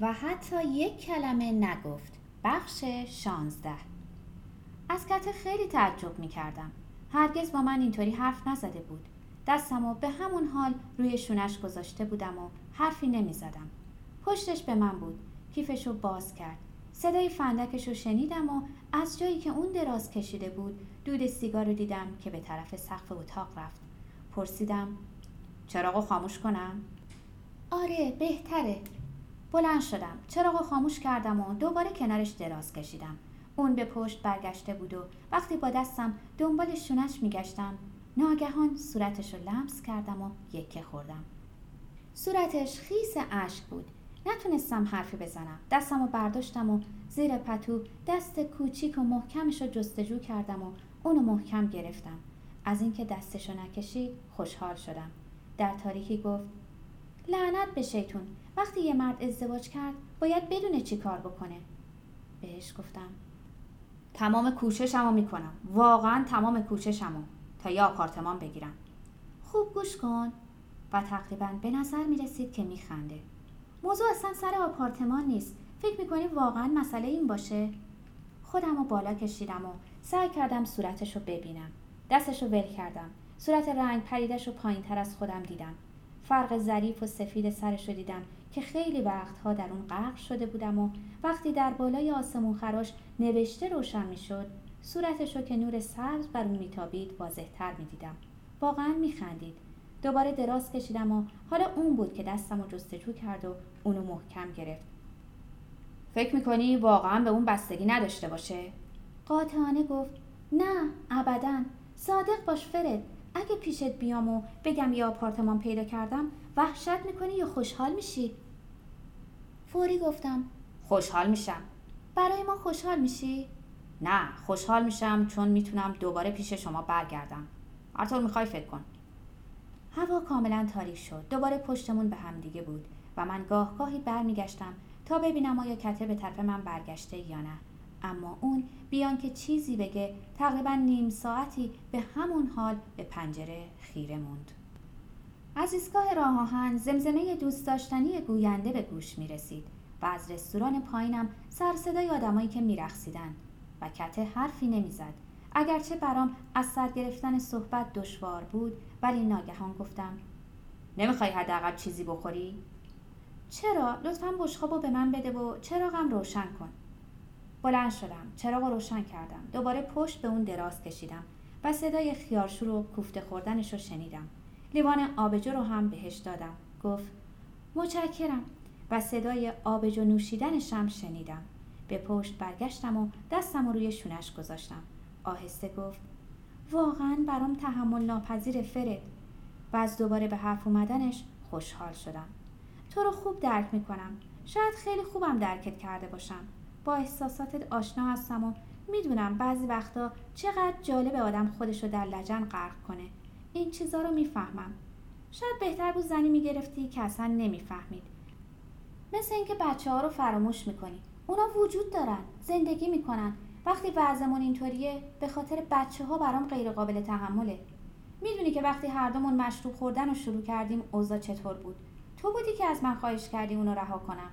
و حتی یک کلمه نگفت. بخش شانزده. از کته خیلی تعجب می کردم هرگز با من اینطوری حرف نزده بود. دستم و به همون حال روی شونش گذاشته بودم و حرفی نمی زدم. پشتش به من بود. کیفش رو باز کرد. صدای فندکش رو شنیدم و از جایی که اون دراز کشیده بود دود سیگار رو دیدم که به طرف سقف اتاق رفت. پرسیدم چراغ خاموش کنم؟ آره بهتره. بلند شدم چراغ خاموش کردم و دوباره کنارش دراز کشیدم. اون به پشت برگشته بود و وقتی با دستم دنبال شونش میگشتم ناگهان صورتش رو لمس کردم و یکه خوردم. صورتش خیس اشک بود. نتونستم حرفی بزنم. دستم رو برداشتم و زیر پتو دست کوچیک و محکمش رو جستجو کردم و اونو محکم گرفتم. از اینکه دستشو نکشید خوشحال شدم. در تاریکی گفت لعنت به شیطون! وقتی یه مرد ازدواج کرد باید بدونه چی کار بکنه. بهش گفتم تمام کوششمو می‌کنم. واقعا تمام کوششمو تا یه آپارتمان بگیرم. خوب گوش کن. و تقریبا به نظر می‌رسید که میخنده. موضوع اصلا سر آپارتمان نیست. فکر می‌کنی واقعا مسئله این باشه؟ خودم رو بالا کشیدم و سعی کردم صورتش رو ببینم. دستش رو ول کردم. صورت رنگ پریدش رو پایین تر از خودم دیدم. فرق ظریف و سفید سرش رو دیدم. که خیلی وقتها در اون غرق شده بودم و وقتی در بالای آسمون خراش نوشته روشن می‌شد صورتش رو که نور سبز بر اون میتابید واضحتر می‌دیدم. واقعا میخندید. دوباره دراز کشیدم و حالا اون بود که دستم رو جستجو کرد و اونو محکم گرفت. فکر می‌کنی واقعا به اون بستگی نداشته باشه؟ قاطعانه گفت نه ابدا. صادق باش فرد. اگه پیشت بیام و بگم یه آپارتمان پیدا کردم وحشت می‌کنی یا خوشحال میشی؟ فوری گفتم. خوشحال میشم. برای ما خوشحال میشی؟ نه خوشحال میشم چون می‌تونم دوباره پیش شما برگردم. هر می‌خوای فکر کن. هوا کاملا تاریک شد. دوباره پشتمون به هم دیگه بود و من گاه گاهی برمیگشتم تا ببینم آیا کته به طرف من برگشته یا نه. اما اون بیان که چیزی بگه تقریبا نیم ساعتی به همون حال به پنجره خیره موند. از ایستگاه راه آهن زمزمه دوست داشتنی گوینده به گوش می رسید و از رستوران پایینم سر صدای آدمایی که میرقصیدند و کته حرفی نمی‌زد. اگرچه برام از سر گرفتن صحبت دشوار بود ولی ناگهان گفتم نمی‌خوای حداقل چیزی بخوری؟ چرا؟ لطفا بشخابو به من بده و چراغم روشن کن. بلند شدم چراغ روشن کردم. دوباره پشت به اون دراز کشیدم و صدای خیارشور و کوفته خوردنش رو شنیدم. لیوان آبجو رو هم بهش دادم. گفت متشکرم. و صدای آبجو نوشیدنشم شنیدم. به پشت برگشتم و دستم رو روی شونش گذاشتم. آهسته گفت واقعا برام تحمل ناپذیر فرد. و از دوباره به حرف اومدنش خوشحال شدم. تو رو خوب درک می‌کنم. شاید خیلی خوبم درکت کرده باشم. با احساساتت آشنا هستم و می‌دونم بعضی وقتا چقدر جالب آدم خودش رو در لجن غرق کنه. این چیزا رو می‌فهمم. شاید بهتر بود زنی می‌گرفتی که اصلا نمی‌فهمید. مثل اینکه بچه ها رو فراموش می‌کنی. اونا وجود دارن زندگی می‌کنن. وقتی وضعمون اینطوریه به خاطر بچه ها برام غیر قابل تحمله. می‌دونی که وقتی هر دومون مشروب خوردن رو شروع کردیم اوضاع چطور بود؟ تو بودی که از من خواهش کردی اونو رها کنم.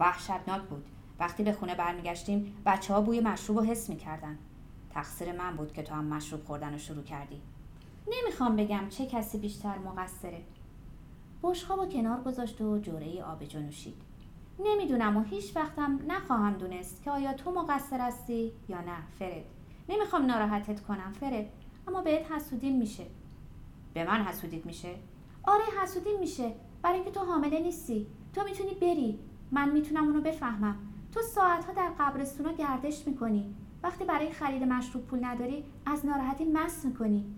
وحشتناک بود. وقتی به خونه برمیگشتیم بچه ها بوی مشروب رو حس می‌کردن. تقصیر من بود که تو هم مشروب خوردن رو شروع کردی. نمی‌خوام بگم چه کسی بیشتر مقصره. بشخاب و کنار گذاشت و جوره آب نوشید نمی‌دونم و هیچ وقتم نخواهم دونست که آیا تو مقصر هستی یا نه فرد. نمی‌خوام ناراحتت کنم فرد. اما بهت حسودیم میشه. به من حسودیت میشه؟ آره حسودیم میشه. برای اینکه تو حامله نیستی. تو می‌تونی بری. من می‌تونم اونو بفهمم. تو ساعتها در قبرستونا گردش می‌کنی. وقتی برای خرید مشروب پول نداری از ناراحتی مست می‌کنی.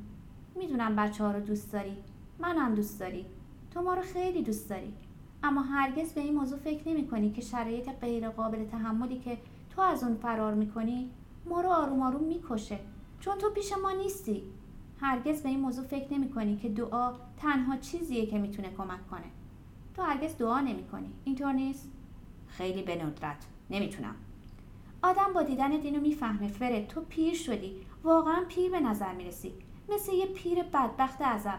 می‌دونم بچه ها رو دوست داری. منم دوست داری. تو ما رو خیلی دوست داری. اما هرگز به این موضوع فکر نمی کنی که شرایط غیر قابل تحملی که تو از اون فرار می‌کنی ما رو آروم آروم می‌کشه. چون تو پیش ما نیستی. هرگز به این موضوع فکر نمی کنی که دعا تنها چیزیه که می‌تونه کمک کنه. تو هرگز دعا نمی کنی اینطور نیست؟ خیلی به ندرت. نمی‌تونم. آدم با دیدن دینو می‌فهمه. فرد تو پیر شدی. واقعا پیر به نظر می‌رسی. مثل یه پیر بدبخت عذب.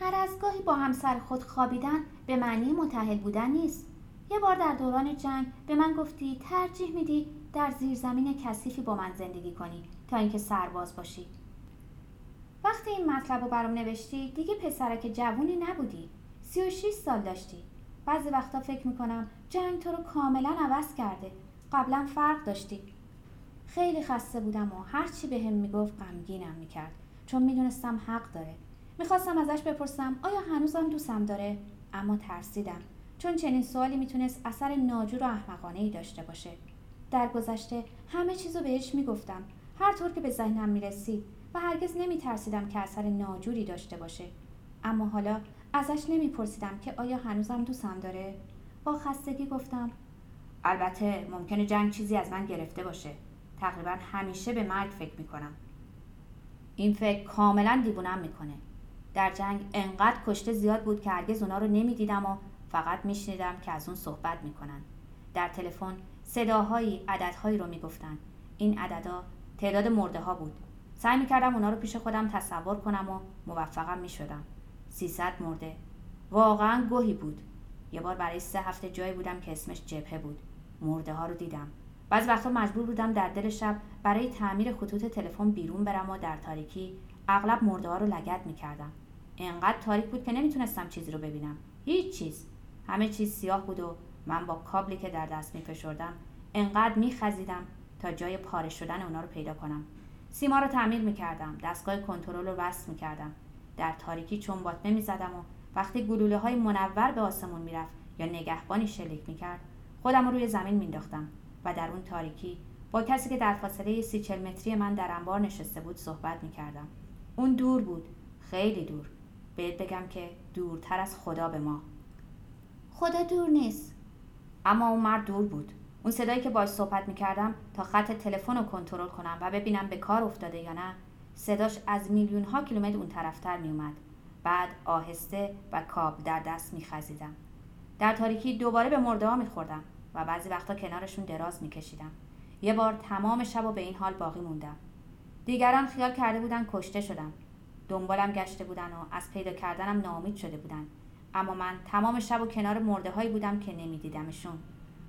هر از گاهی با همسر خود خوابیدن به معنی متحل بودن نیست. یه بار در دوران جنگ به من گفتی ترجیح میدی در زیرزمین کثیفی با من زندگی کنی تا اینکه سرباز باشی. وقتی این مطلب رو برام نوشتی دیگه پسرک جوونی نبودی. سی و سال داشتی. بعضی وقتا فکر می‌کنم جنگ تو رو کاملا عوض کرده. قبلا فرق داشتی. خیلی خسته بودم و هرچی به هم می‌گفت غمگینم می‌کرد. چون می‌دونستم حق داره. می‌خواستم ازش بپرسم آیا هنوزم دوستم داره؟ اما ترسیدم چون چنین سوالی می‌تونست اثر ناجور و احمقانه ای داشته باشه. در گذشته همه چیزو بهش می‌گفتم. هر طور که به ذهنم می‌رسید و هرگز نمیترسیدم که اثر ناجوری داشته باشه. اما حالا ازش نمیپرسیدم که آیا هنوزم دوستم داره؟ با خستگی گفتم البته ممکنه جنگ چیزی از من گرفته باشه. تقریبا همیشه به مرگ فکر می‌کنم. این فکر کاملا دیوونم می‌کنه. در جنگ انقدر کشته زیاد بود که هرگز اونا رو نمی‌دیدم و فقط میشنیدم که از اون صحبت می‌کنن. در تلفن صداهایی عددهایی رو می‌گفتن. این عددا تعداد مرده ها بود. سعی می‌کردم اونا رو پیش خودم تصور کنم و موفقم می‌شدم. 300 مرده. واقعا گوهی بود. یه بار برای سه هفته جایی بودم که اسمش جبهه بود. مرده ها رو دیدم. بعض وقتا مجبور بودم در دل شب برای تعمیر خطوط تلفن بیرون برم و در تاریکی اغلب مرده ها رو لگت می‌کردم. انقدر تاریک بود که نمی‌تونستم چیزی رو ببینم. هیچ چیز. همه چیز سیاه بود و من با کابلی که در دست میفشردم انقدر میخزیدم تا جای پاره شدن اونا رو پیدا کنم. سیما رو تعمیر می‌کردم. دستگاه کنترل رو وصل می‌کردم. در تاریکی چون باطمه می‌زدم و وقتی گلوله های منور به آسمون می‌رفت یا نگهبانی شلیک می‌کرد خودم رو روی زمین مینداختم و در اون تاریکی با کسی که در فاصله سی چل متری من در انبار نشسته بود صحبت می‌کردم. اون دور بود خیلی دور. بهت بگم که دورتر از خدا به ما. خدا دور نیست. اما اون مرد دور بود. اون صدایی که باش صحبت می‌کردم تا خط تلفن رو کنترل کنم و ببینم به کار افتاده یا نه صداش از میلیون ها کیلومتر اون طرفتر میومد بعد آهسته و کاب در دست میخزیدم. در تاریکی دوباره به مرده ها میخوردم. و بعضی وقتا کنارشون دراز میکشیدم. یه بار تمام شب و به این حال باقی موندم. دیگران خیال کرده بودن کشته شدم. دنبالم گشته بودن و از پیدا کردنم ناامید شده بودن. اما من تمام شب و کنار مرده هایی بودم که نمیدیدمشون.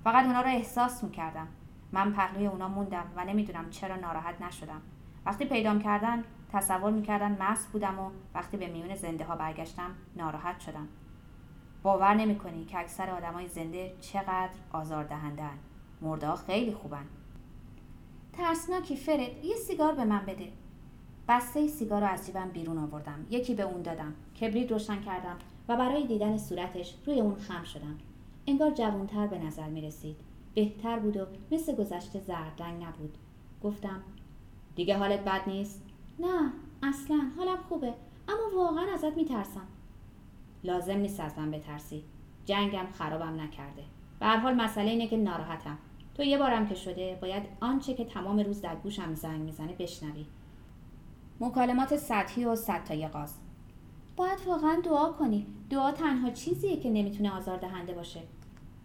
فقط اونا رو احساس می‌کردم. من پهلوی اونا موندم و نمی‌دونم چرا ناراحت نشدم. وقتی پیدام کردن تصور می‌کردن مست بودم و وقتی به میون زنده ها برگشتم ناراحت شدم. باور نمی‌کنی که اکثر آدمای زنده چقدر آزاردهندن مرده ها خیلی خوبن. ترسناکی فرد یه سیگار به من بده. بسته سیگار رو از جیبم بیرون آوردم. یکی به اون دادم. کبریت روشن کردم و برای دیدن صورتش روی اون خم شدم. انگار جوانتر به نظر می رسید بهتر بود و مثل گذشته زرد رنگ نبود. گفتم دیگه حالت بد نیست؟ نه اصلا حالم خوبه. اما واقعا ازت میترسم. لازم نیست از من بترسی. جنگم خرابم نکرده. به هر حال مسئله اینه که ناراحتم. تو یه بارم که شده باید آنچه که تمام روز در گوشم زنگ می‌زنه بشنوی. مکالمات سطحی و ستای قاز. باید واقعا دعا کنی. دعا تنها چیزیه که نمی‌تونه آزاردهنده باشه.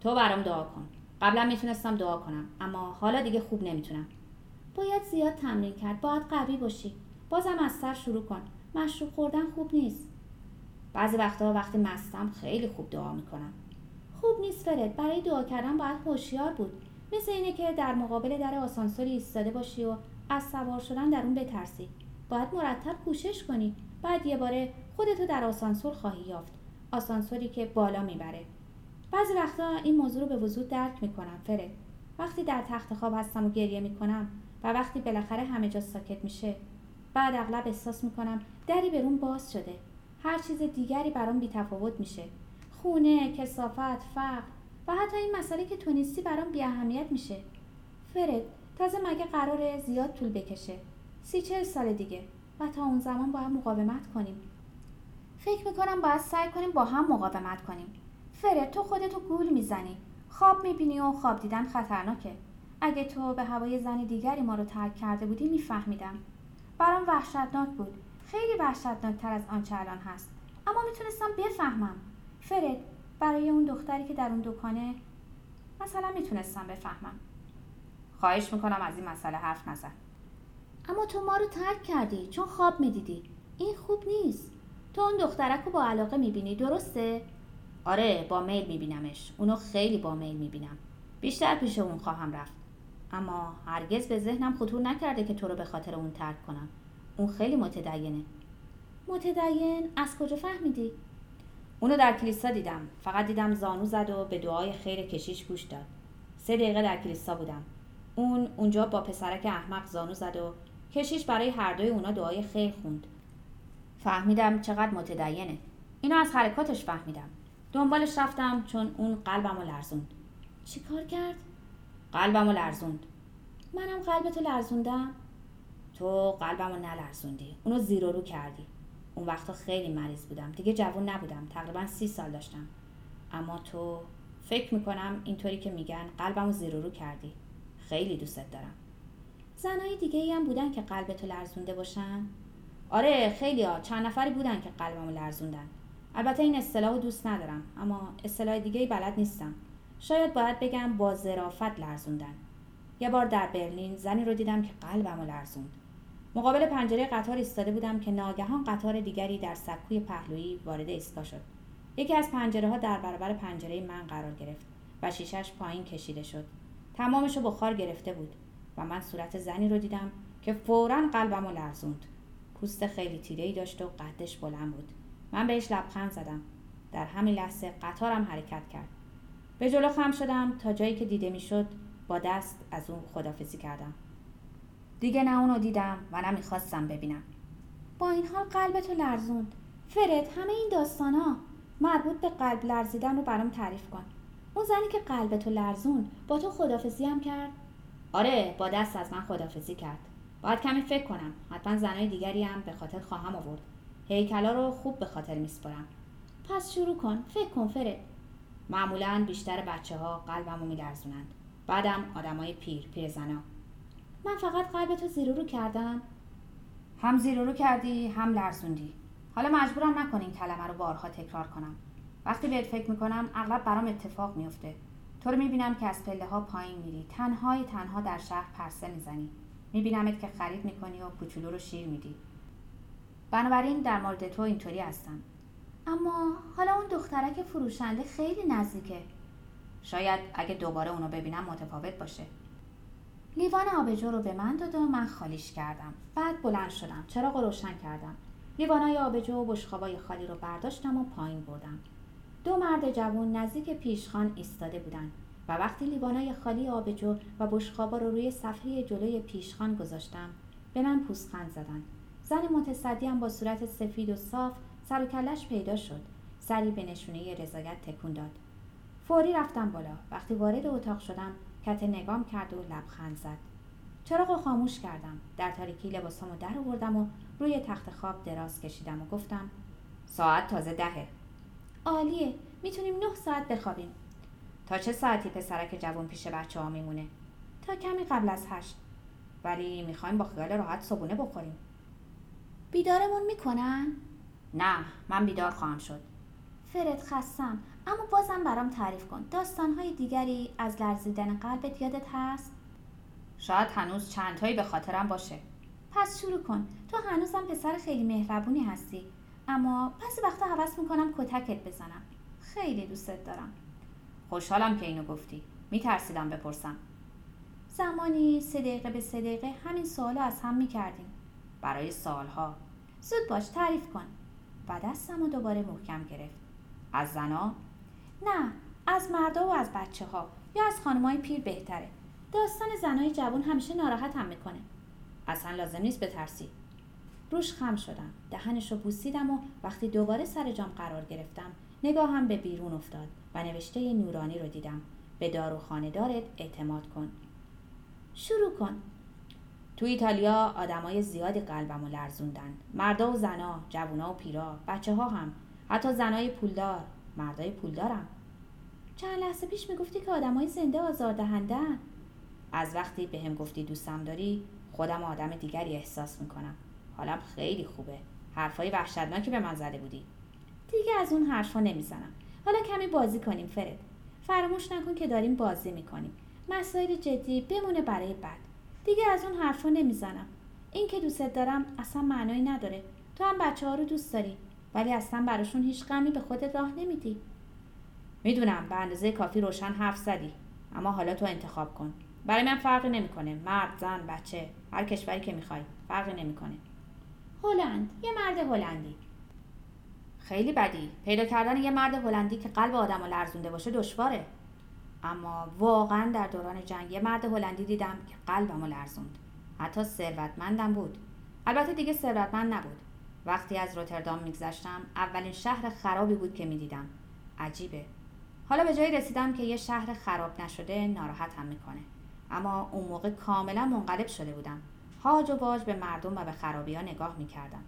تو برام دعا کن. قبلا می‌تونستم دعا کنم اما حالا دیگه خوب نمی‌تونم. باید زیاد تمرین کرد. باید قوی باشی. بازم از سر شروع کن. مشروب خوردن خوب نیست. بعضی وقتها وقتی مستم خیلی خوب دعا می‌کنم. خوب نیست فرد برای دعا کردن باید هوشیار بود. مثل اینه که در مقابل در آسانسوری ایستاده باشی و از سوار شدن در اون بترسی. باید مرتب کوشش کنی. بعد یه باره خودتو در آسانسور خواهی یافت. آسانسوری که بالا می‌بره. بعضی وقتا این موضوع رو به وضوح درک می‌کنم فرد وقتی در تخت خواب هستم و گریه می‌کنم و وقتی بالاخره همه جا ساکت میشه بعد اغلب احساس می‌کنم دری به باز شده. هر چیز دیگری برام بیتفاوت میشه. خونه کسافت فقر و حتی این مسئله که تو نیستی برام بی اهمیت میشه. فرد تازه مگه قراره زیاد طول بکشه؟ سی چهل سال دیگه و تا اون زمان باید مقاومت کنیم. فکر می‌کنم باید سعی کنیم با هم مقاومت کنیم. فرد تو خودتو گول می‌زنی. خواب می‌بینی و خواب دیدن خطرناکه. اگه تو به هوای زنی دیگری ما رو ترک کرده بودی میفهمیدم. برام وحشتناک بود. خیلی وحشتناکتر از آنچه الان هست. اما می‌تونستم بفهمم. فرد برای اون دختری که در اون دکانه مثلا می‌تونستم بفهمم. خواهش می‌کنم از این مسئله حرف نزن. اما تو ما رو ترک کردی چون خواب می‌دیدی. این خوب نیست. تو اون دخترک رو با علاقه می‌بینی درسته؟ آره با میل میبینمش. اونو خیلی با میل می‌بینم. بیشتر پیش اون خواهم رفت. اما هرگز به ذهنم خطور نکرده که تو رو به خاطر اون ترک کنم. اون خیلی متدینه. متدین از کجا فهمیدی؟ اونو در کلیسا دیدم. فقط دیدم زانو زد و به دعای خیر کشیش گوش داد. سه دقیقه در کلیسا بودم. اون اونجا با پسرک احمق زانو زد و کشیش برای هر دوی اونا دعای خیر خوند. فهمیدم چقدر متدینه. اینو از حرکاتش فهمیدم. دنبالش رفتم چون اون قلبمو لرزوند. چی کار کرد؟ قلبمو لرزوند. منم قلبتو لرزوندم؟ تو قلبمو نلرزوندی. اونو زیر رو کردی. اون وقتا خیلی مریض بودم. دیگه جوون نبودم. تقریبا سی سال داشتم. اما تو فکر می‌کنم اینطوری که میگن قلبمو زیر رو کردی. خیلی دوستت دارم. زنای دیگه ای هم بودن که قلبتو لرزونده باشن؟ آره خیلی ها. چند نفری بودن که قلبمو لرزوندن. البته این اصطلاح دوست ندارم. اما اصطلاح دیگه ای بلد نیستم. شاید باید بگم با ظرافت لرزوندن. یه بار در برلین زنی رو دیدم که قلبمو لرزوند. مقابل پنجره قطار ایستاده بودم که ناگهان قطار دیگری در سکوی پهلویی وارد ایستگاه شد. یکی از پنجره ها در برابر پنجره من قرار گرفت و شیشش پایین کشیده شد. تمامش رو بخار گرفته بود و من صورت زنی رو دیدم که فورا قلبم و لرزوند. پوست خیلی تیره ای داشت و قدش بلند بود. من بهش لبخند زدم. در همین لحظه قطارم حرکت کرد. به جلو خم شدم تا جایی که دیده می‌شد با دست از اون خدافزی کردم. دیگه نه اونو دیدم و نه می‌خواستم ببینم. با این حال قلبتو لرزوند. فرد همه این ها مربوط به قلب لرزیدن رو برام تعریف کن. اون زنی که قلبتو لرزوند با تو خدافزی هم کرد؟ آره با دست از من خدافزی کرد. باید کمی فکر کنم. حتما زنای دیگری هم به خاطر خواهم آورد. هیکلا رو خوب به خاطر میسپرم پس شروع کن. فکر کن فرد. معمولا بیشتر بچه ها قلبمو میلرزونند. بعدم آدمای پیر پیر زنا من فقط قلبتو زیرو رو کردم. هم زیرو رو کردی هم لرزوندی. حالا مجبورم نکن این کلمه رو بارها تکرار کنم. وقتی بهت فکر می‌کنم اغلب برام اتفاق میفته تو رو می‌بینم که از پله ها پایین میری. تنهای تنها در شهر پرسه می‌زنی. میبینمت که خرید می‌کنی و کوچولو رو شیر میدی. بنابراین در مورد تو اینطوری هستم. اما حالا اون دخترک فروشنده خیلی نزدیکه. شاید اگه دوباره اونو ببینم متفاوت باشه. لیوان آبجو رو به من داد و من خالیش کردم. بعد بلند شدم. چراغ روشن کردم. لیوانای آبجو و بشخابای خالی رو برداشتم و پایین بردم. دو مرد جوان نزدیک پیشخان ایستاده بودند و وقتی لیوانای خالی آبجو و بشخابا رو روی صفحه جلوی پیشخان گذاشتم به من پوستخند زدند زن متصدی با صورت سفید و صاف سر و کلش پیدا شد. سری به نشونه رضایت تکون داد. فوری رفتم بالا. وقتی وارد اتاق شدم کت نگام کرد و لبخند زد. چراغ خاموش کردم. در تاریکی لباسامو در آوردم و روی تخت خواب دراز کشیدم و گفتم ساعت تازه دهه. عالیه. می‌تونیم نه ساعت بخوابیم. تا چه ساعتی پسرک جوان پیش بچه ها میمونه؟ تا کمی قبل از هشت. ولی می‌خوایم با خیال راحت صبونه بخوریم. بیدارمون می‌کنن؟ نه. من بیدار خواهم شد. فرد خستم. اما بازم برام تعریف کن. داستانهای دیگری از لرزیدن قلبت یادت هست؟ شاید هنوز چندهایی به خاطرم باشه. پس شروع کن. تو هنوزم پسر خیلی مهربونی هستی. اما پس وقتا حوض می‌کنم کتکت بزنم. خیلی دوستت دارم. خوشحالم که اینو گفتی. میترسیدم بپرسم. زمانی سه دقیقه به سه دقیقه همین سوال از هم می‌کردیم. برای سالها زود باش تعریف کن. و دستم و دوباره محکم گرفت. از زنا؟ نه از مردا و از بچه ها یا از خانمای پیر بهتره. داستان زنای جوان همیشه ناراحت هم می‌کنه. اصلا لازم نیست بترسی. روش خم شدم دهنش رو بوسیدم و وقتی دوباره سر جام قرار گرفتم نگاهم به بیرون افتاد و نوشته نورانی رو دیدم. به دار و دارت اعتماد کن. شروع کن. تو ایتالیا آدمای زیادی قلبم و لرزوندن. مردا و زنا جوونا و پیرا بچه ها هم. حتی زنای پولدار. مردای پولدارم چند لحظه پیش می‌گفتی که آدمای زنده آزاردهنده از وقتی به هم گفتی دوستم داری خودم آدم دیگری احساس می‌کنم. حالم خیلی خوبه. حرفای وحشتناکی به من زده بودی. دیگه از اون حرفا نمی‌زنم. حالا کمی بازی کنیم فرد. فراموش نکن که داریم بازی می‌کنیم. مسائل جدی بمونه برای بعد. دیگه از اون حرفا نمی‌زنم. این که دوستت دارم اصلا معنایی نداره. تو هم بچه ها رو دوست داری. ولی اصلا براشون هیچ غمی به خودت راه نمیدی. می‌دونم به اندازه کافی روشن حرف زدی اما حالا تو انتخاب کن. برای من فرقی نمی‌کنه. مرد زن بچه هر کشوری که می‌خوای. فرقی نمی‌کنه. هلند. یه مرد هلندی. خیلی بدی. پیدا کردن یه مرد هلندی که قلب آدم لرزونده باشه دشواره. اما واقعا در دوران جنگ یه مرد هلندی دیدم که قلبمو لرزوند. حتی ثروتمندم بود. البته دیگه ثروتمند نبود. وقتی از روتردام میگذشتم اولین شهر خرابی بود که می‌دیدم. عجیبه. حالا به جایی رسیدم که یه شهر خراب نشده ناراحتم می‌کنه. اما اون موقع کاملا منقلب شده بودم. هاج و باج به مردم و به خرابی ها نگاه می‌کردم.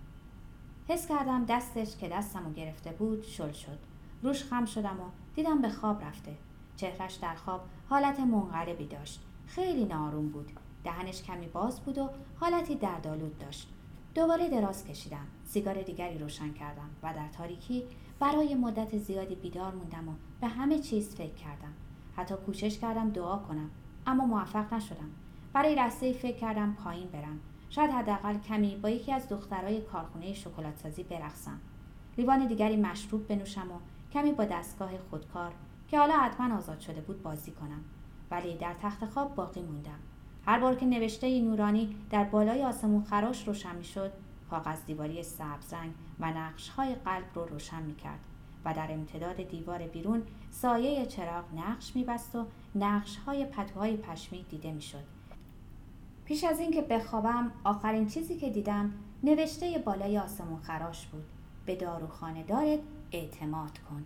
حس کردم دستش که دستمو گرفته بود شل شد. روش خم شدم و دیدم به خواب رفته. چهرش در خواب حالت منقلبی داشت. خیلی ناروم بود. دهنش کمی باز بود و حالتی دردآلود داشت. دوباره دراز کشیدم. سیگار دیگری روشن کردم و در تاریکی برای مدت زیادی بیدار موندم و به همه چیز فکر کردم. حتی کوشش کردم دعا کنم اما موفق نشدم. برای رسته فکر کردم پایین برم. شاید حداقل کمی با یکی از دخترای کارخونه شکلاتسازی برقصم. لیوان دیگری مشروب بنوشم و کمی با دستگاه خودکار که حالا حتما آزاد شده بود بازی کنم. ولی در تخت خواب باقی موندم. هر بار که نوشته نورانی در بالای آسمون خراش روشن می شد کاغذ دیواری سبز رنگ و نقش های قلب رو روشن می کرد و در امتداد دیوار بیرون سایه چراغ نقش می بست و نقش های پتوهای پشمی دیده می شد. پیش از اینکه بخوابم آخرین چیزی که دیدم نوشته بالای آسمون خراش بود به داروخانه دارت اعتماد کن